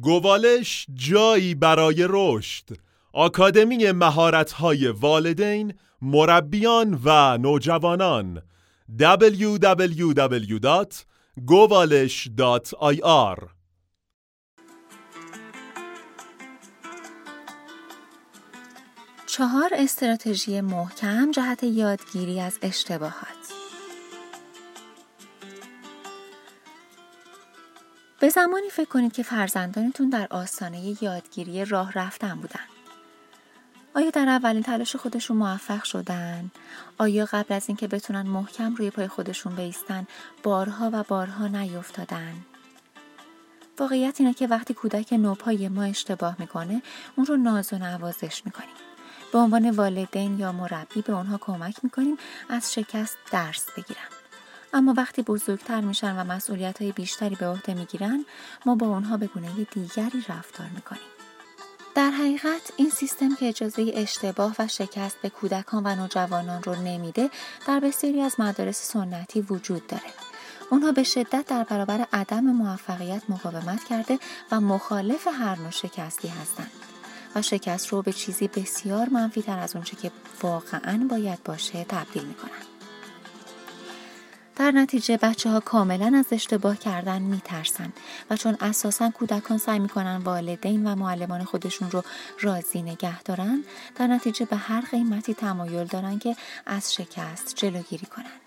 گوالش جایی برای رشد. آکادمی مهارت‌های والدین، مربیان و نوجوانان. www.govalish.ir چهار استراتژی محکم جهت یادگیری از اشتباهات. به زمانی فکر کنید که فرزندانتون در آستانه یادگیری راه رفتن بودن. آیا در اولین تلاش خودشون موفق شدن؟ آیا قبل از اینکه بتونن محکم روی پای خودشون بیستن بارها و بارها نیفتادن؟ واقعیت اینه که وقتی کودک نوپای ما اشتباه می‌کنه اون رو ناز و نوازش می‌کنیم. به عنوان والدین یا مربی به اونها کمک می‌کنیم از شکست درس بگیرن. اما وقتی بزرگتر میشن و مسئولیت های بیشتری به عهده می‌گیرن ما با اونها به گونه دیگری رفتار می‌کنیم. در حقیقت این سیستم که اجازه اشتباه و شکست به کودکان و نوجوانان رو نمیده در بسیاری از مدارس سنتی وجود داره. اونها به شدت در برابر عدم موفقیت مقاومت کرده و مخالف هر نوع شکستی هستند و شکست رو به چیزی بسیار منفی تر از اونچه که واقعا باید باشه تبدیل می‌کنن. در نتیجه بچه ها کاملا از اشتباه کردن میترسن و چون اساسا کودکان سعی می‌کنن والدین و معلمان خودشون رو راضی نگه دارن در نتیجه به هر قیمتی تمایل دارن که از شکست جلوگیری کنن.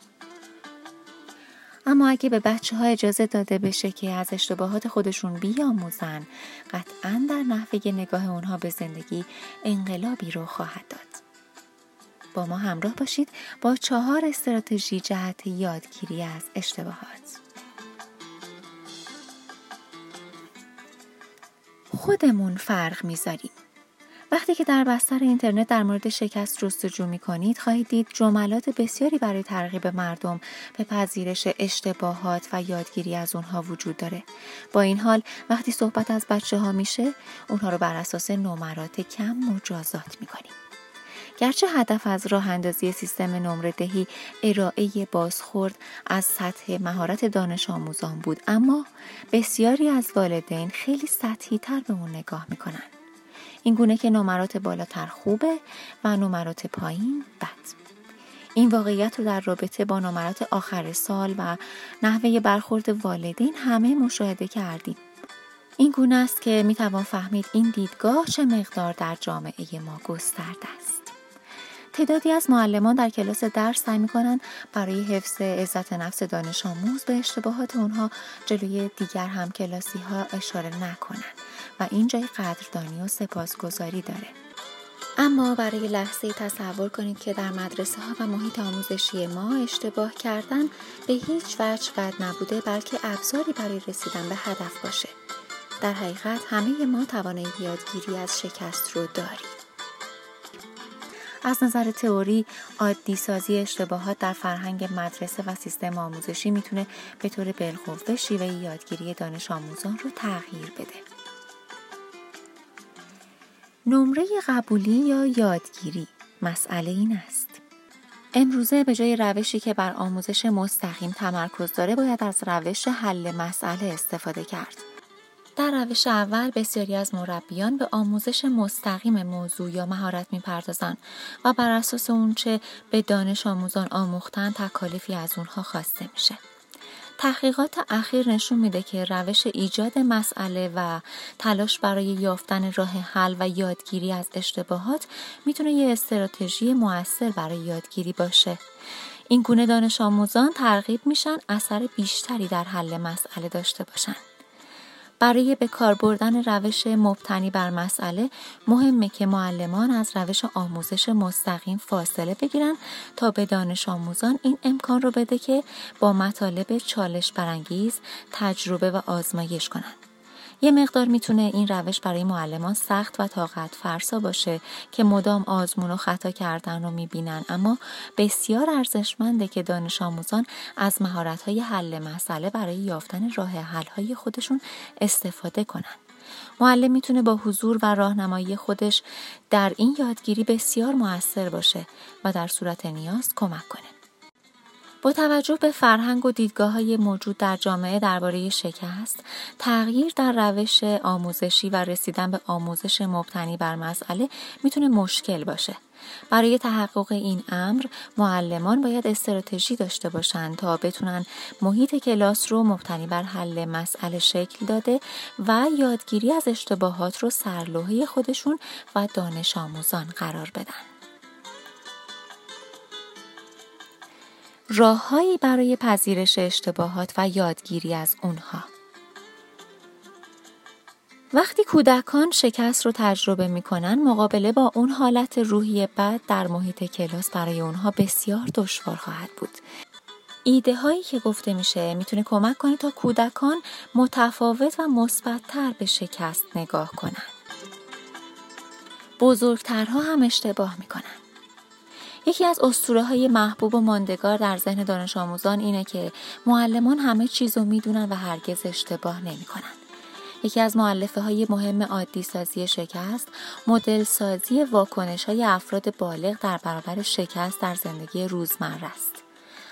اما اگه به بچه ها اجازه داده بشه که از اشتباهات خودشون بیاموزن قطعا در نحوه نگاه اونها به زندگی انقلابی رو خواهد داد. با ما همراه باشید با چهار استراتژی جهت یادگیری از اشتباهات خودمون فرق می‌ذاریم وقتی که در بستر اینترنت در مورد شکست جستجو می کنید خواهید دید جملات بسیاری برای ترغیب مردم به پذیرش اشتباهات و یادگیری از اونها وجود داره. با این حال وقتی صحبت از بچه ها میشه اونها رو بر اساس نمرات کم مجازات می کنیم. گرچه هدف از راه اندازی سیستم نمره دهی ارائه بازخورد از سطح مهارت دانش آموزان بود اما بسیاری از والدین خیلی سطحی تر به اون نگاه می‌کنن. این گونه که نمرات بالاتر خوبه و نمرات پایین بد. این واقعیت رو در رابطه با نمرات آخر سال و نحوه برخورد والدین همه مشاهده کردیم. این گونه است که می توان فهمید این دیدگاه چه مقدار در جامعه ما گسترده است. تعدادی از معلمان در کلاس درس سعی می‌کنن برای حفظ عزت نفس دانش آموز به اشتباهات اونها جلوی دیگر هم کلاسی ها اشاره نکنن و این جای قدردانی و سپاسگزاری داره. اما برای لحظه تصور کنید که در مدرسه ها و محیط آموزشی ما اشتباه کردن به هیچ وجه بد نبوده بلکه ابزاری برای رسیدن به هدف باشه. در حقیقت همه ما توانایی یادگیری از شکست رو داریم. از نظر تئوری عادی سازی اشتباهات در فرهنگ مدرسه و سیستم آموزشی می‌تونه به طور بالقوه شیوه یادگیری دانش آموزان رو تغییر بده. نمره قبولی یا یادگیری مسئله این است. امروزه به جای روشی که بر آموزش مستقیم تمرکز داره باید از روش حل مسئله استفاده کرد. در روش اول بسیاری از مربیان به آموزش مستقیم موضوع یا مهارت می‌پردازند و بر اساس اونچه به دانش آموزان آموختن تکالیفی از اونها خواسته میشه. تحقیقات اخیر نشون میده که روش ایجاد مسئله و تلاش برای یافتن راه حل و یادگیری از اشتباهات می‌تونه یه استراتژی موثر برای یادگیری باشه. این گونه دانش آموزان ترغیب میشن اثر بیشتری در حل مسئله داشته باشن. برای به کار بردن روش مبتنی بر مسئله مهمه که معلمان از روش آموزش مستقیم فاصله بگیرن تا به دانش آموزان این امکان رو بده که با مطالب چالش برانگیز تجربه و آزمایش کنند. یه مقدار می‌تونه این روش برای معلمان سخت و طاقت فرسا باشه که مدام آزمون و خطا کردن رو می‌بینن اما بسیار ارزشمنده که دانش آموزان از مهارت حل مسئله برای یافتن راه حل های خودشون استفاده کنن. معلم می‌تونه با حضور و راهنمایی خودش در این یادگیری بسیار موثر باشه و در صورت نیاز کمک کنه. با توجه به فرهنگ و دیدگاه های موجود در جامعه درباره شکست، تغییر در روش آموزشی و رسیدن به آموزش مبتنی بر مسئله می‌تونه مشکل باشه. برای تحقق این امر معلمان باید استراتژی داشته باشند تا بتونن محیط کلاس رو مبتنی بر حل مسئله شکل داده و یادگیری از اشتباهات رو سرلوحه خودشون و دانش آموزان قرار بدن. راههایی برای پذیرش اشتباهات و یادگیری از اونها وقتی کودکان شکست رو تجربه می‌کنن مقابله با اون حالت روحی بد در محیط کلاس برای اونها بسیار دشوار خواهد بود. ایده هایی که گفته میشه می‌تونه کمک کنه تا کودکان متفاوت و مثبتتر به شکست نگاه کنن. بزرگترها هم اشتباه می‌کنن. یکی از اسطوره های محبوب و ماندگار در ذهن دانش آموزان اینه که معلمان همه چیز رو می‌دونن و هرگز اشتباه نمی‌کنن. یکی از معلفه های مهم عادی سازی شکست مدل سازی واکنش های افراد بالغ در برابر شکست در زندگی روزمره است.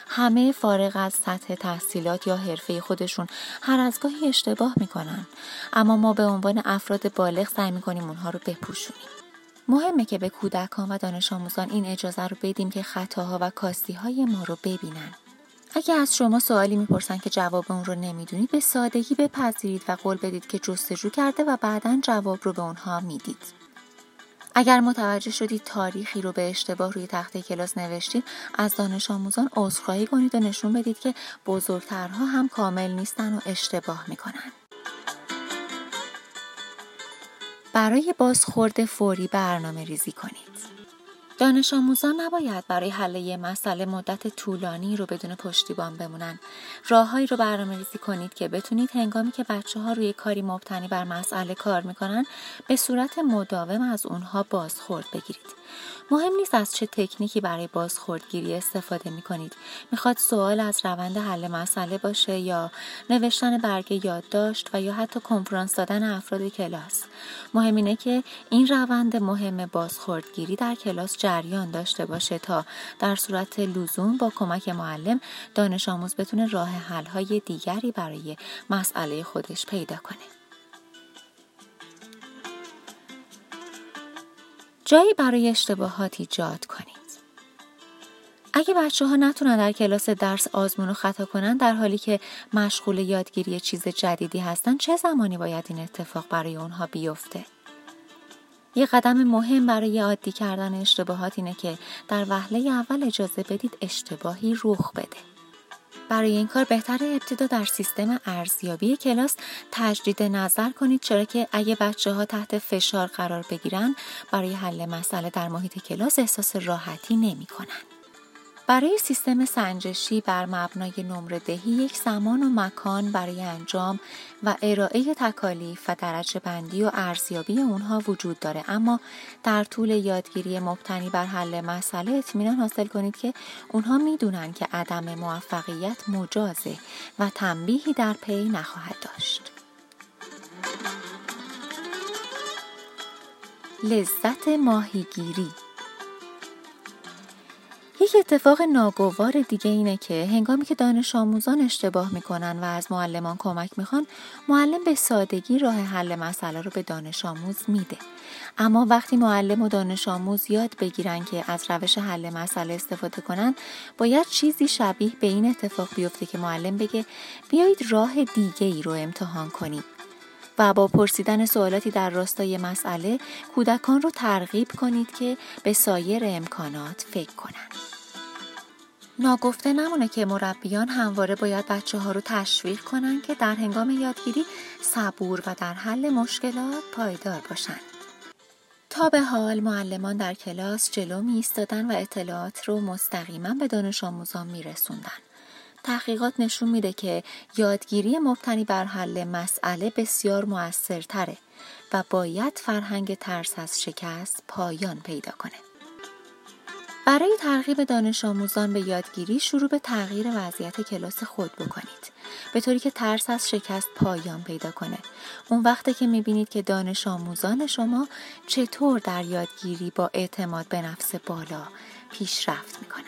همه فارغ از سطح تحصیلات یا حرفه خودشون هر از گاهی اشتباه می‌کنن اما ما به عنوان افراد بالغ سعی می‌کنیم اونها رو بپوشونیم. مهمه که به کودکان و دانش آموزان این اجازه رو بدیم که خطاها و کاستی های ما رو ببینن. اگه از شما سوالی می‌پرسن که جواب اون رو نمی‌دونید به سادگی بپذیرید و قول بدید که جستجو کرده و بعدا جواب رو به اونها می‌دید. اگر متوجه شدید تاریخی رو به اشتباه روی تخته کلاس نوشتید از دانش آموزان عذرخواهی کنید و نشون بدید که بزرگترها هم کامل نیستن و اشتباه می‌کنن. برای بازخورد فوری برنامه ریزی کنید. دانش آموزان نباید برای حل یه مسئله مدت طولانی رو بدون پشتیبان بمونن. راههایی رو برنامه ریزی کنید که بتونید هنگامی که بچه ها روی کاری مبتنی بر مسئله کار می‌کنن به صورت مداوم از اونها بازخورد بگیرید. مهم نیست از چه تکنیکی برای بازخوردگیری استفاده می کنید. می‌خواد سوال از روند حل مسئله باشه یا نوشتن برگه یادداشت و یا حتی کنفرانس دادن افراد کلاس. مهم اینه که این روند مهم بازخوردگیری در کلاس جریان داشته باشه تا در صورت لزوم با کمک معلم دانش آموز بتونه راه حل های دیگری برای مسئله خودش پیدا کنه. جایی برای اشتباهات ایجاد کنید. اگه بچه ها نتونن در کلاس درس آزمون و خطا کنن در حالی که مشغول یادگیری چیز جدیدی هستن چه زمانی باید این اتفاق برای اونها بیفته؟ یه قدم مهم برای عادی کردن اشتباهات اینه که در وهله اول اجازه بدید اشتباهی رخ بده. برای این کار بهتر ابتدا در سیستم ارزیابی کلاس تجدید نظر کنید چرا که اگه بچه ها تحت فشار قرار بگیرن برای حل مسئله در محیط کلاس احساس راحتی نمی کنن. برای سیستم سنجشی بر مبنای نمره دهی یک زمان و مکان برای انجام و ارائه تکالیف و درجه بندی و ارزیابی اونها وجود داره اما در طول یادگیری مبتنی بر حل مسئله اطمینان حاصل کنید که اونها می‌دونن که عدم موفقیت مجازه و تنبیهی در پی نخواهد داشت. لذت ماهیگیری یک اتفاق ناگوار دیگه اینه که هنگامی که دانش آموزان اشتباه می‌کنن و از معلمان کمک می‌خوان معلم به سادگی راه حل مسئله رو به دانش آموز میده اما وقتی معلم و دانش آموز یاد بگیرن که از روش حل مسئله استفاده کنن باید چیزی شبیه به این اتفاق بیفته که معلم بگه بیایید راه دیگه ای رو امتحان کنید و با پرسیدن سوالاتی در راستای مسئله کودکان رو ترغیب کنید که به سایر امکانات فکر کنند. ناگفته نمونه که مربیان همواره باید بچه ها رو تشویق کنن که در هنگام یادگیری صبور و در حل مشکلات پایدار باشن. تا به حال معلمان در کلاس جلو می و اطلاعات رو مستقیما به دانش آموزان می رسوندن. تحقیقات نشون میده که یادگیری مبتنی بر حل مسئله بسیار موثرتره و باید فرهنگ ترس از شکست پایان پیدا کنه. برای ترغیب دانش آموزان به یادگیری شروع به تغییر وضعیت کلاس خود بکنید. به طوری که ترس از شکست پایان پیدا کنه. اون وقته که می‌بینید که دانش آموزان شما چطور در یادگیری با اعتماد به نفس بالا پیشرفت می‌کنن.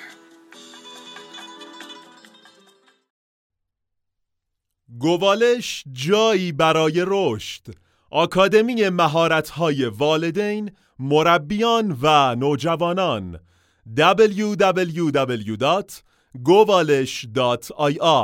گوالش جایی برای رشد. آکادمی مهارت‌های والدین، مربیان و نوجوانان. www.govalish.ir